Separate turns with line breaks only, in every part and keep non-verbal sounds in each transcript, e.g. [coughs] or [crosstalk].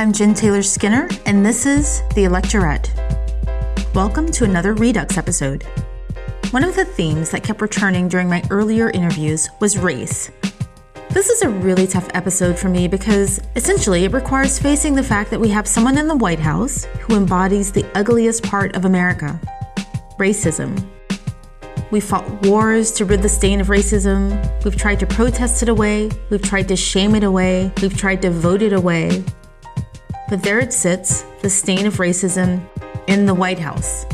I'm Jen Taylor Skinner, and this is The Electorette. Welcome to another Redux episode. One of the themes that kept returning during my earlier interviews was race. This is a really tough episode for me because essentially it requires facing the fact that we have someone in the White House who embodies the ugliest part of America racism. We fought wars to rid the stain of racism. We've tried to protest it away. We've tried to shame it away. We've tried to vote it away. But there it sits, the stain of racism, in the White House.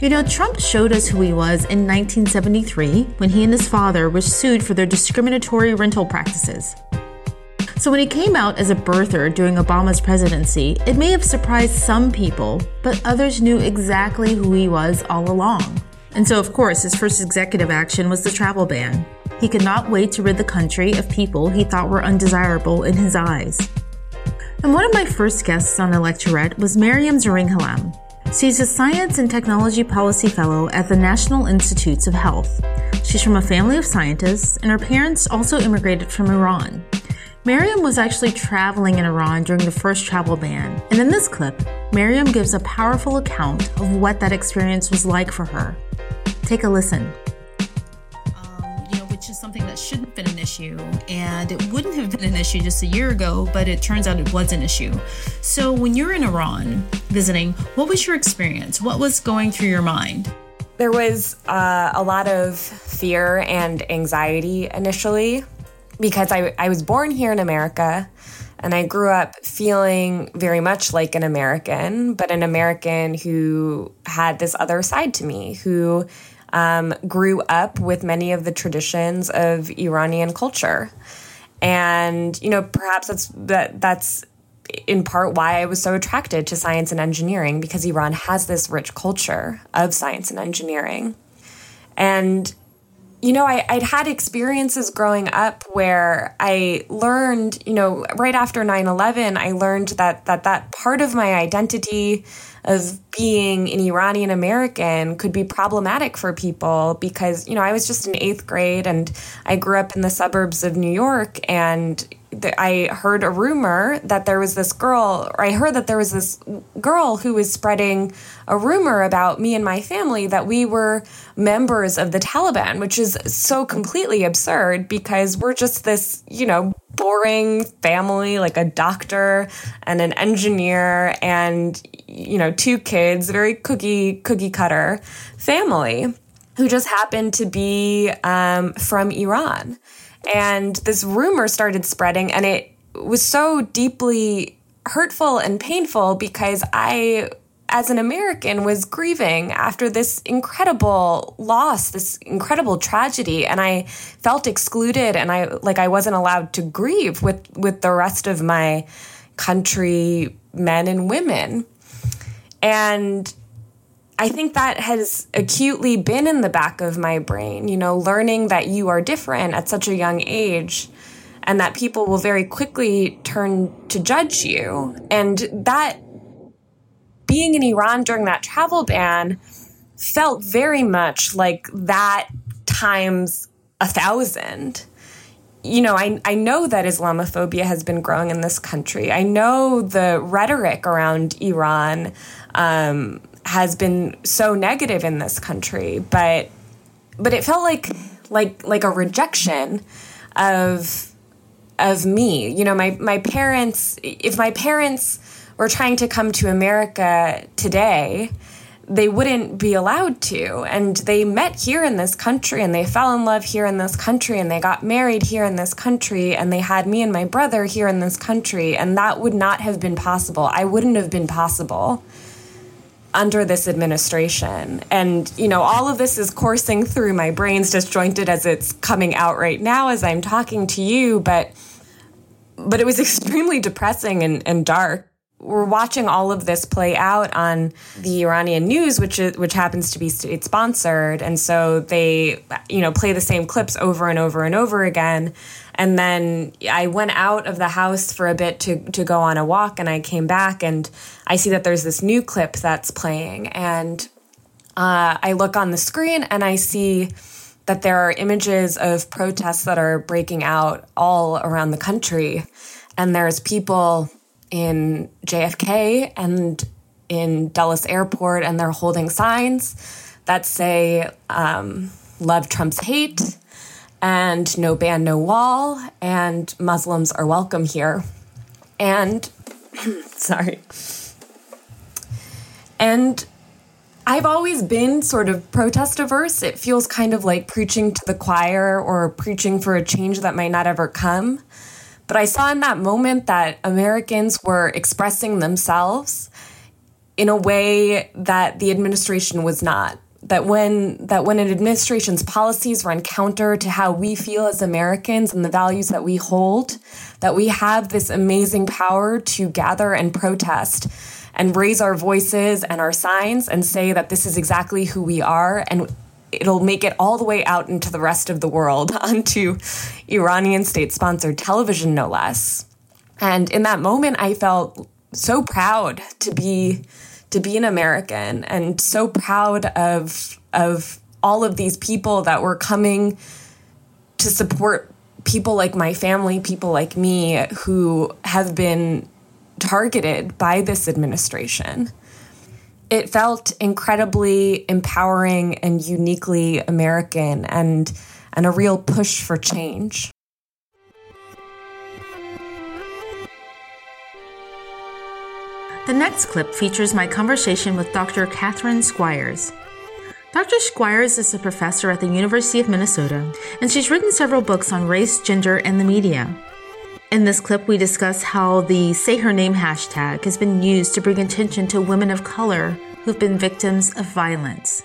You know, Trump showed us who he was in 1973 when he and his father were sued for their discriminatory rental practices. So, when he came out as a birther during Obama's presidency, it may have surprised some people, but others knew exactly who he was all along. And so, of course, his first executive action was the travel ban. He could not wait to rid the country of people he thought were undesirable in his eyes. And one of my first guests on Electorette was Maryam Zaringhalam. She's a Science and Technology Policy Fellow at the National Institutes of Health. She's from a family of scientists, and her parents also immigrated from Iran. Maryam was actually traveling in Iran during the first travel ban, and in this clip, Maryam gives a powerful account of what that experience was like for her. Take a listen.
Is something that shouldn't have been an issue, and it wouldn't have been an issue just a year ago, but it turns out it was an issue. So, when you're in Iran visiting, what was your experience? What was going through your mind?
There was uh, a lot of fear and anxiety initially because I, I was born here in America and I grew up feeling very much like an American, but an American who had this other side to me, who um, grew up with many of the traditions of Iranian culture. And, you know, perhaps that's that that's in part why I was so attracted to science and engineering because Iran has this rich culture of science and engineering. And you know, I, would had experiences growing up where I learned, you know, right after 9 11, I learned that, that that part of my identity of being an Iranian American could be problematic for people because, you know, I was just in eighth grade and I grew up in the suburbs of New York and I heard a rumor that there was this girl, or I heard that there was this girl who was spreading a rumor about me and my family that we were members of the Taliban, which is so completely absurd because we're just this, you know, boring family, like a doctor and an engineer and, you know, two kids, very cookie, cookie cutter family who just happened to be um, from Iran. And this rumor started spreading, and it was so deeply hurtful and painful because I, as an American, was grieving after this incredible loss, this incredible tragedy, and I felt excluded, and I like I wasn't allowed to grieve with with the rest of my country men and women. And I think that has acutely been in the back of my brain, you know, learning that you are different at such a young age and that people will very quickly turn to judge you. And that being in Iran during that travel ban felt very much like that times a thousand. You know, I, I know that Islamophobia has been growing in this country. I know the rhetoric around Iran um, has been so negative in this country, but but it felt like like like a rejection of of me. You know, my my parents if my parents were trying to come to America today, they wouldn't be allowed to. And they met here in this country and they fell in love here in this country and they got married here in this country and they had me and my brother here in this country. And that would not have been possible. I wouldn't have been possible under this administration. And, you know, all of this is coursing through my brain's disjointed as it's coming out right now as I'm talking to you, but but it was [laughs] extremely depressing and, and dark. We're watching all of this play out on the Iranian news, which is, which happens to be state sponsored, and so they, you know, play the same clips over and over and over again. And then I went out of the house for a bit to, to go on a walk, and I came back and I see that there's this new clip that's playing. And uh, I look on the screen and I see that there are images of protests that are breaking out all around the country. And there's people in JFK and in Dulles Airport, and they're holding signs that say, um, Love Trump's hate, and No Ban, No Wall, and Muslims are welcome here. And, [coughs] sorry. And I've always been sort of protest averse. It feels kind of like preaching to the choir or preaching for a change that might not ever come. But I saw in that moment that Americans were expressing themselves in a way that the administration was not. That when that when an administration's policies run counter to how we feel as Americans and the values that we hold, that we have this amazing power to gather and protest and raise our voices and our signs and say that this is exactly who we are and it'll make it all the way out into the rest of the world [laughs] onto Iranian state sponsored television, no less. And in that moment, I felt so proud to be to be an American and so proud of of all of these people that were coming to support people like my family, people like me who have been targeted by this administration. It felt incredibly empowering and uniquely American and, and a real push for change.
The next clip features my conversation with Dr. Catherine Squires. Dr. Squires is a professor at the University of Minnesota, and she's written several books on race, gender, and the media. In this clip, we discuss how the Say Her Name hashtag has been used to bring attention to women of color who've been victims of violence.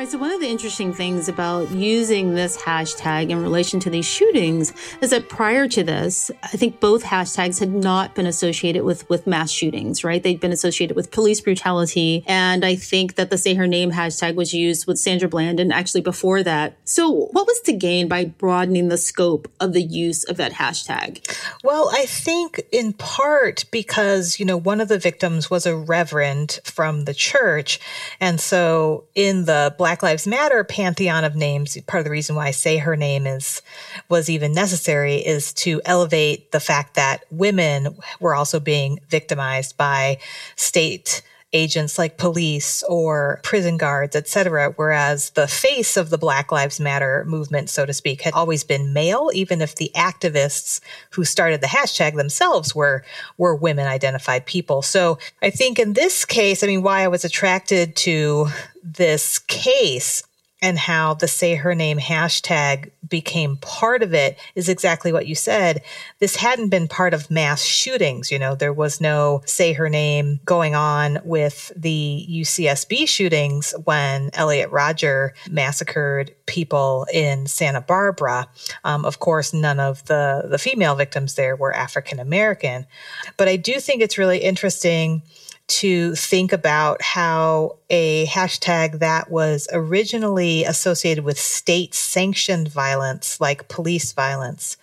Right. So one of the interesting things about using this hashtag in relation to these shootings is that prior to this, I think both hashtags had not been associated with with mass shootings. Right. They'd been associated with police brutality, and I think that the Say Her Name hashtag was used with Sandra Bland, and actually before that. So what was to gain by broadening the scope of the use of that hashtag?
Well, I think in part because you know one of the victims was a reverend from the church, and so in the Black Black Lives Matter pantheon of names, part of the reason why I say her name is was even necessary is to elevate the fact that women were also being victimized by state agents like police or prison guards, etc. Whereas the face of the Black Lives Matter movement, so to speak, had always been male, even if the activists who started the hashtag themselves were were women identified people. So I think in this case, I mean, why I was attracted to this case and how the say her name hashtag became part of it is exactly what you said. This hadn't been part of mass shootings. You know, there was no say her name going on with the UCSB shootings when Elliot Rodger massacred people in Santa Barbara. Um, of course, none of the, the female victims there were African American. But I do think it's really interesting to think about how a hashtag that was originally associated with state sanctioned violence, like police violence,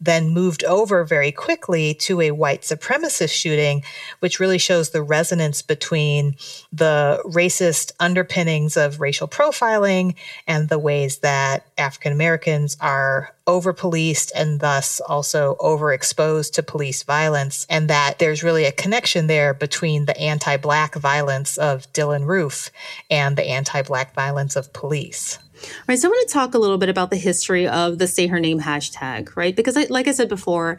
then moved over very quickly to a white supremacist shooting, which really shows the resonance between the racist underpinnings of racial profiling and the ways that African Americans are over policed and thus also overexposed to police violence. And that there's really a connection there between the anti black violence of Dylann Roof and the anti black violence of police.
Right. So I want to talk a little bit about the history of the say her name hashtag, right? Because I, like I said before,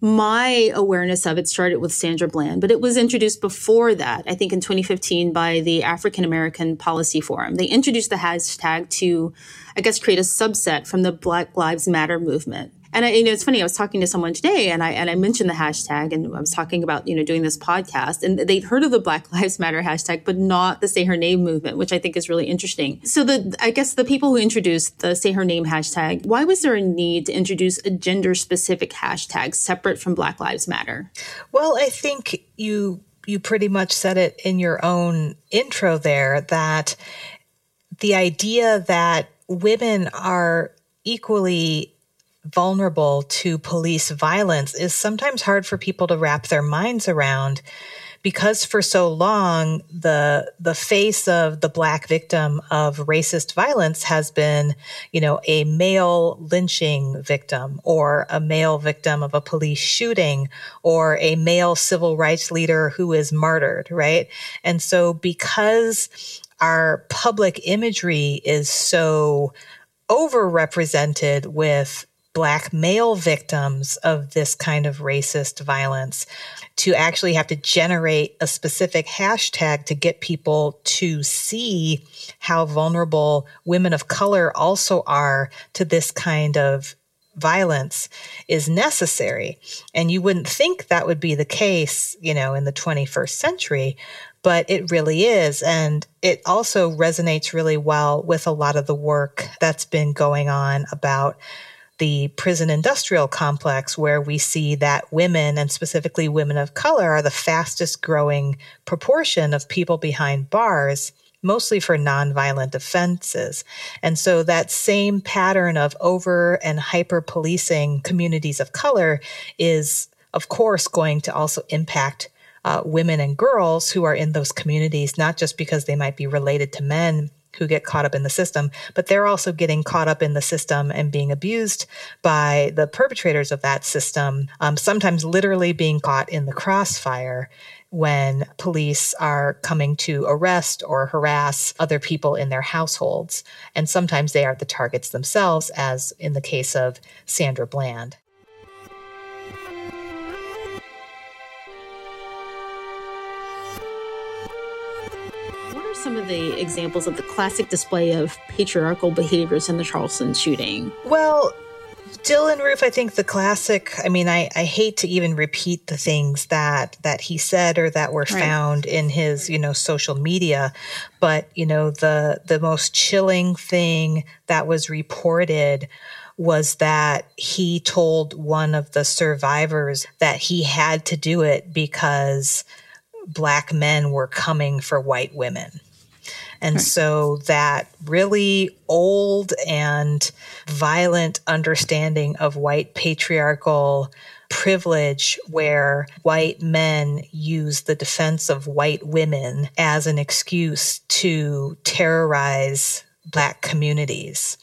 my awareness of it started with Sandra Bland, but it was introduced before that, I think in 2015 by the African American Policy Forum. They introduced the hashtag to, I guess, create a subset from the Black Lives Matter movement. And I, you know, it's funny. I was talking to someone today, and I and I mentioned the hashtag, and I was talking about you know doing this podcast, and they'd heard of the Black [laughs] Lives Matter hashtag, but not the Say Her Name movement, which I think is really interesting. So the I guess the people who introduced the Say Her Name hashtag, why was there a need to introduce a gender specific hashtag separate from Black Lives Matter?
Well, I think you you pretty much said it in your own intro there that the idea that women are equally vulnerable to police violence is sometimes hard for people to wrap their minds around because for so long the the face of the black victim of racist violence has been, you know, a male lynching victim or a male victim of a police shooting or a male civil rights leader who is martyred, right? And so because our public imagery is so overrepresented with black male victims of this kind of racist violence to actually have to generate a specific hashtag to get people to see how vulnerable women of color also are to this kind of violence is necessary. And you wouldn't think that would be the case, you know, in the 21st century, but it really is. And it also resonates really well with a lot of the work that's been going on about the prison industrial complex, where we see that women, and specifically women of color, are the fastest growing proportion of people behind bars mostly for nonviolent offenses. And so that same pattern of over and hyper policing communities of color is, of course, going to also impact uh, women and girls who are in those communities, not just because they might be related to men who get caught up in the system, but they're also getting caught up in the system and being abused by the perpetrators of that system, um, sometimes literally being caught in the crossfire when police are coming to arrest or harass other people in their households. And sometimes they are the targets themselves, as in the case of Sandra Bland.
Some of the examples of the classic display of patriarchal behaviors in the Charleston shooting?
Well, Dylann Roof, I think the classic. I mean, I, I hate to even repeat the things that that he said or that were right. found in his you know social media, but you know the the most chilling thing that was reported was that he told one of the survivors that he had to do it because black men were coming for white women. And right. so that really old and violent understanding of white patriarchal privilege where white men use the defense of white women as an excuse to terrorize black communities.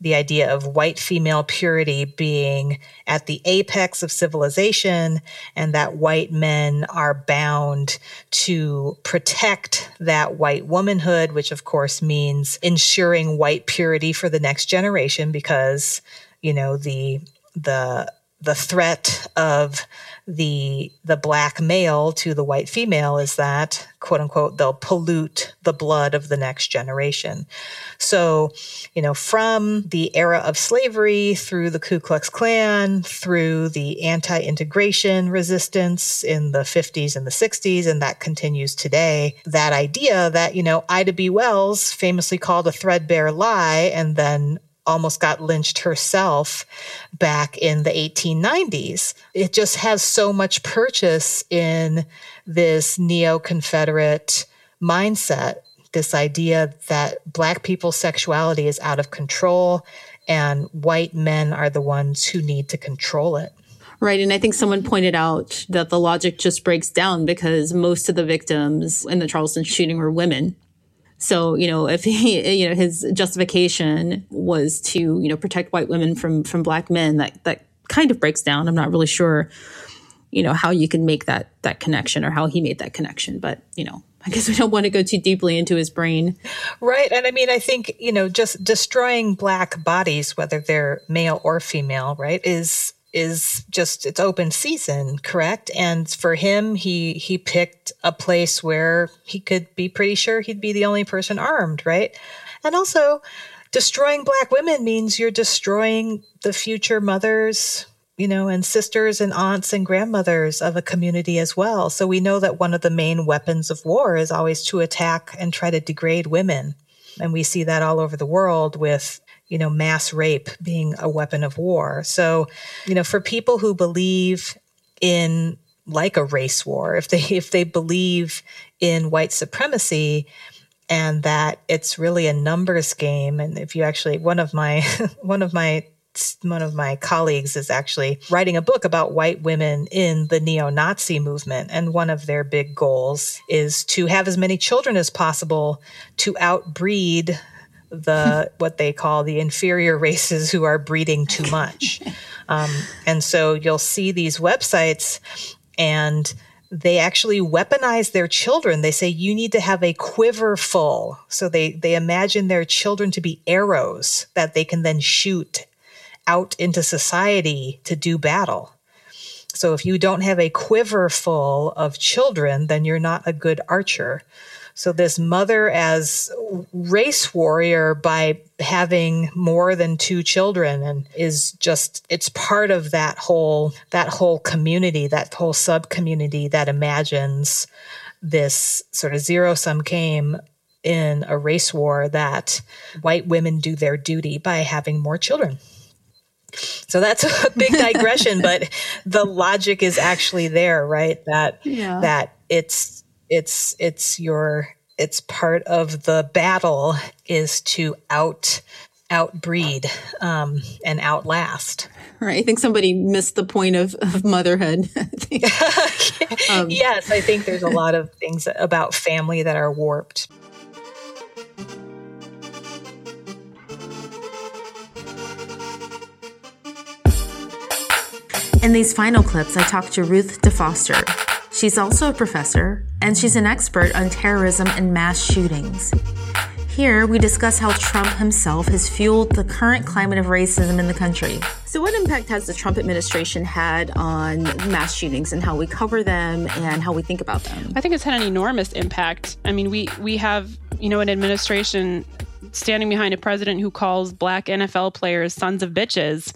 The idea of white female purity being at the apex of civilization and that white men are bound to protect that white womanhood, which of course means ensuring white purity for the next generation because, you know, the, the, the threat of the the black male to the white female is that quote unquote they'll pollute the blood of the next generation. So you know from the era of slavery through the ku klux klan through the anti-integration resistance in the 50s and the 60s and that continues today that idea that you know ida b. Wells famously called a threadbare lie and then almost got lynched herself back in the 1890s. It just has so much purchase in this neo Confederate mindset, this idea that Black people's sexuality is out of control and white men are the ones who need to control it.
Right. And I think someone pointed out that the logic just breaks down because most of the victims in the Charleston shooting were women. So, you know, if he, [laughs] you know, his justification was to, you know, protect white women from from black men, that that kind of breaks down. I'm not really sure, you know, how you can make that that connection or how he made that connection, but, you know, [laughs] I guess we don't want to go too deeply into his brain.
Right. And I mean, I think, you know, just destroying black bodies, whether they're male or female, right, is is just it's open season, correct? And for him, he he picked a place where he could be pretty sure he'd be the only person armed, right? And also, destroying black women means you're destroying the future mothers, you know, and sisters and aunts and grandmothers of a community as well. So we know that one of the main weapons of war is always to attack and try to degrade women. And we see that all over the world with you know, mass rape being a weapon of war. So, you know, for people who believe in like a race war, if they if they believe in white supremacy and that it's really a numbers game and if you actually one of my [laughs] one of my one of my colleagues is actually writing a book about white women in the neo-Nazi movement, and one of their big goals is to have as many children as possible to outbreed the what they call the inferior races who are breeding too much. [laughs] Um, and so you'll see these websites and they actually weaponize their children. They say you need to have a quiver full. So they, they imagine their children to be arrows that they can then shoot out into society to do battle. So if you don't have a quiver full of children, then you're not a good archer. So this mother as race warrior by having more than two children and is just it's part of that whole that whole community, that whole sub community that imagines this sort of zero sum game in a race war that white women do their duty by having more children. So that's a [laughs] big digression, but the logic is actually there, right? That yeah. that it's it's it's your it's part of the battle is to out outbreed um, and outlast.
Right. I think somebody missed the point of, of motherhood. [laughs] [laughs]
um, yes, I think there's a lot of things about family that are warped.
In these final clips, I talked to Ruth DeFoster, She's also a professor, and she's an expert on terrorism and mass shootings. Here, we discuss how Trump himself has fueled the current climate of racism in the country. So, what impact has the Trump administration had on mass shootings and how we cover them and how we think about them?
I think it's had an enormous impact. I mean, we we have you know an administration standing behind a president who calls black NFL players sons of bitches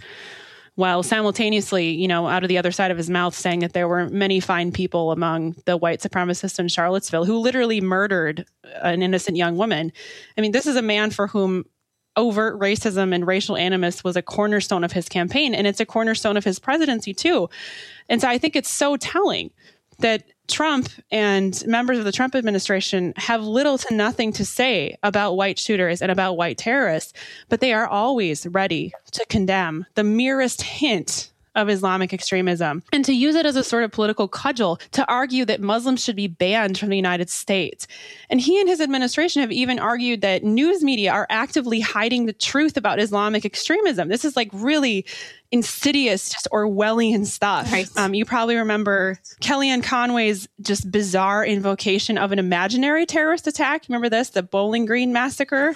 while simultaneously, you know, out of the other side of his mouth saying that there were many fine people among the white supremacists in Charlottesville who literally murdered an innocent young woman. I mean, this is a man for whom overt racism and racial animus was a cornerstone of his campaign, and it's a cornerstone of his presidency, too. And so I think it's so telling that Trump and members of the Trump administration have little to nothing to say about white shooters and about white terrorists, but they are always ready to condemn the merest hint of Islamic extremism and to use it as a sort of political cudgel to argue that Muslims should be banned from the United States. And he and his administration have even argued that news media are actively hiding the truth about Islamic extremism. This is like really insidious, just Orwellian stuff. Right. Um, you probably remember Kellyanne Conway's just bizarre invocation of an imaginary terrorist attack. Remember this, the Bowling Green massacre?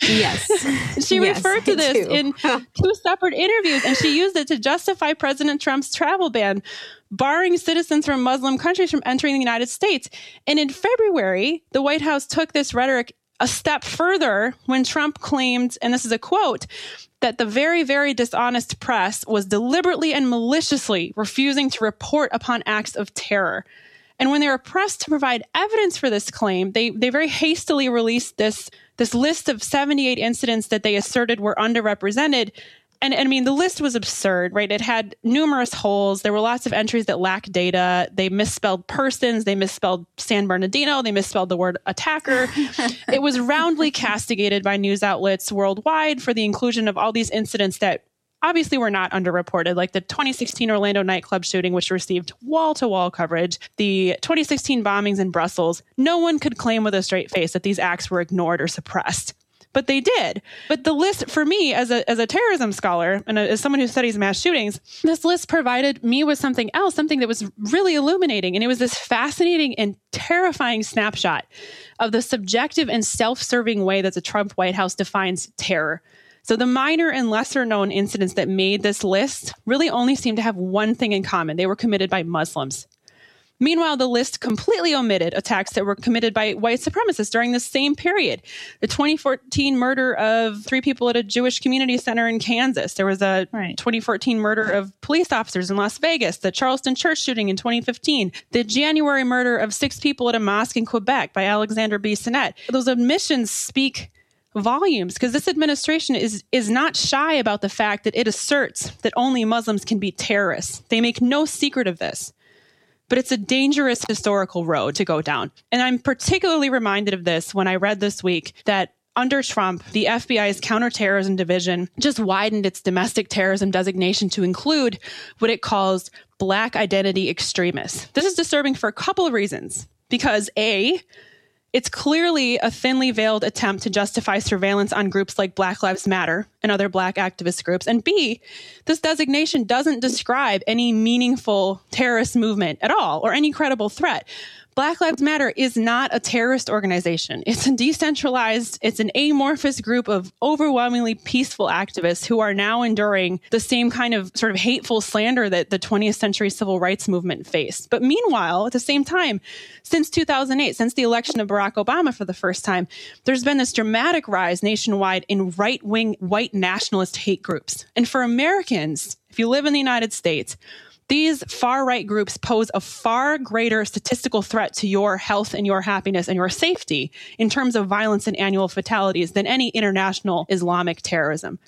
Yes. [laughs]
she yes, referred to this in two separate interviews, and she used it to justify President Trump's travel ban, barring citizens from Muslim countries from entering the United States. And in February, the White House took this rhetoric a step further when Trump claimed, and this is a quote, that the very, very dishonest press was deliberately and maliciously refusing to report upon acts of terror. And when they were pressed to provide evidence for this claim, they, they very hastily released this, this list of 78 incidents that they asserted were underrepresented. And, and I mean, the list was absurd, right? It had numerous holes. There were lots of entries that lacked data. They misspelled persons. They misspelled San Bernardino. They misspelled the word attacker. [laughs] it was roundly castigated by news outlets worldwide for the inclusion of all these incidents that obviously were not underreported, like the 2016 Orlando nightclub shooting, which received wall to wall coverage, the 2016 bombings in Brussels. No one could claim with a straight face that these acts were ignored or suppressed. But they did. But the list for me, as a, as a terrorism scholar and as someone who studies mass shootings, this list provided me with something else, something that was really illuminating. And it was this fascinating and terrifying snapshot of the subjective and self serving way that the Trump White House defines terror. So the minor and lesser known incidents that made this list really only seem to have one thing in common. They were committed by Muslims. Meanwhile, the list completely omitted attacks that were committed by white supremacists during the same period. The 2014 murder of three people at a Jewish community center in Kansas. There was a right. 2014 murder of police officers in Las Vegas. The Charleston church shooting in 2015. The January murder of six people at a mosque in Quebec by Alexander Bissonnette. Those omissions speak volumes because this administration is is not shy about the fact that it asserts that only Muslims can be terrorists. They make no secret of this. But it's a dangerous historical road to go down. And I'm particularly reminded of this when I read this week that under Trump, the FBI's counterterrorism division just widened its domestic terrorism designation to include what it calls black identity extremists. This is disturbing for a couple of reasons. Because A, it's clearly a thinly veiled attempt to justify surveillance on groups like Black Lives Matter and other Black activist groups. And B, this designation doesn't describe any meaningful terrorist movement at all or any credible threat. Black Lives Matter is not a terrorist organization. It's a decentralized, it's an amorphous group of overwhelmingly peaceful activists who are now enduring the same kind of sort of hateful slander that the 20th century civil rights movement faced. But meanwhile, at the same time, since 2008, since the election of Barack Obama for the first time, there's been this dramatic rise nationwide in right wing white nationalist hate groups. And for Americans, if you live in the United States, these far right groups pose a far greater statistical threat to your health and your happiness and your safety in terms of violence and annual fatalities than any international Islamic terrorism.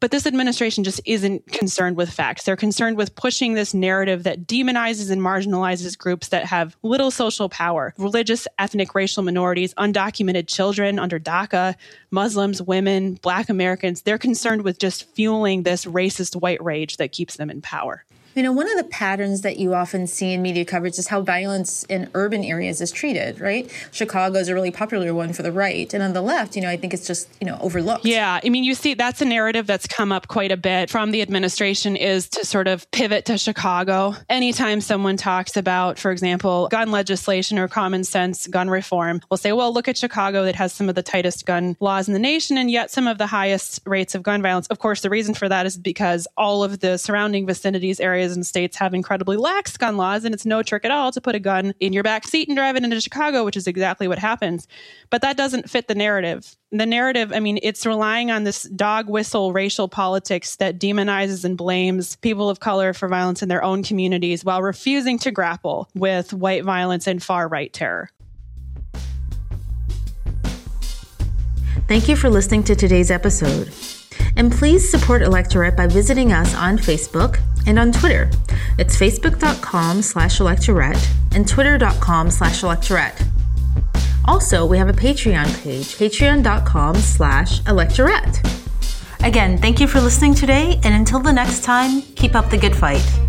But this administration just isn't concerned with facts. They're concerned with pushing this narrative that demonizes and marginalizes groups that have little social power religious, ethnic, racial minorities, undocumented children under DACA, Muslims, women, Black Americans. They're concerned with just fueling this racist white rage that keeps them in power.
You know, one of the patterns that you often see in media coverage is how violence in urban areas is treated, right? Chicago is a really popular one for the right. And on the left, you know, I think it's just, you know, overlooked.
Yeah. I mean, you see, that's a narrative that's come up quite a bit from the administration is to sort of pivot to Chicago. Anytime someone talks about, for example, gun legislation or common sense gun reform, we'll say, well, look at Chicago that has some of the tightest gun laws in the nation and yet some of the highest rates of gun violence. Of course, the reason for that is because all of the surrounding vicinities areas areas and states have incredibly lax gun laws, and it's no trick at all to put a gun in your back seat and drive it into Chicago, which is exactly what happens. But that doesn't fit the narrative. The narrative, I mean, it's relying on this dog whistle racial politics that demonizes and blames people of color for violence in their own communities while refusing to grapple with white violence and far right terror.
Thank you for listening to today's episode. And please support Electorette by visiting us on Facebook and on Twitter. It's facebook.com slash electorette and twitter.com slash electorette. Also, we have a Patreon page, patreon.com slash electorette. Again, thank you for listening today, and until the next time, keep up the good fight.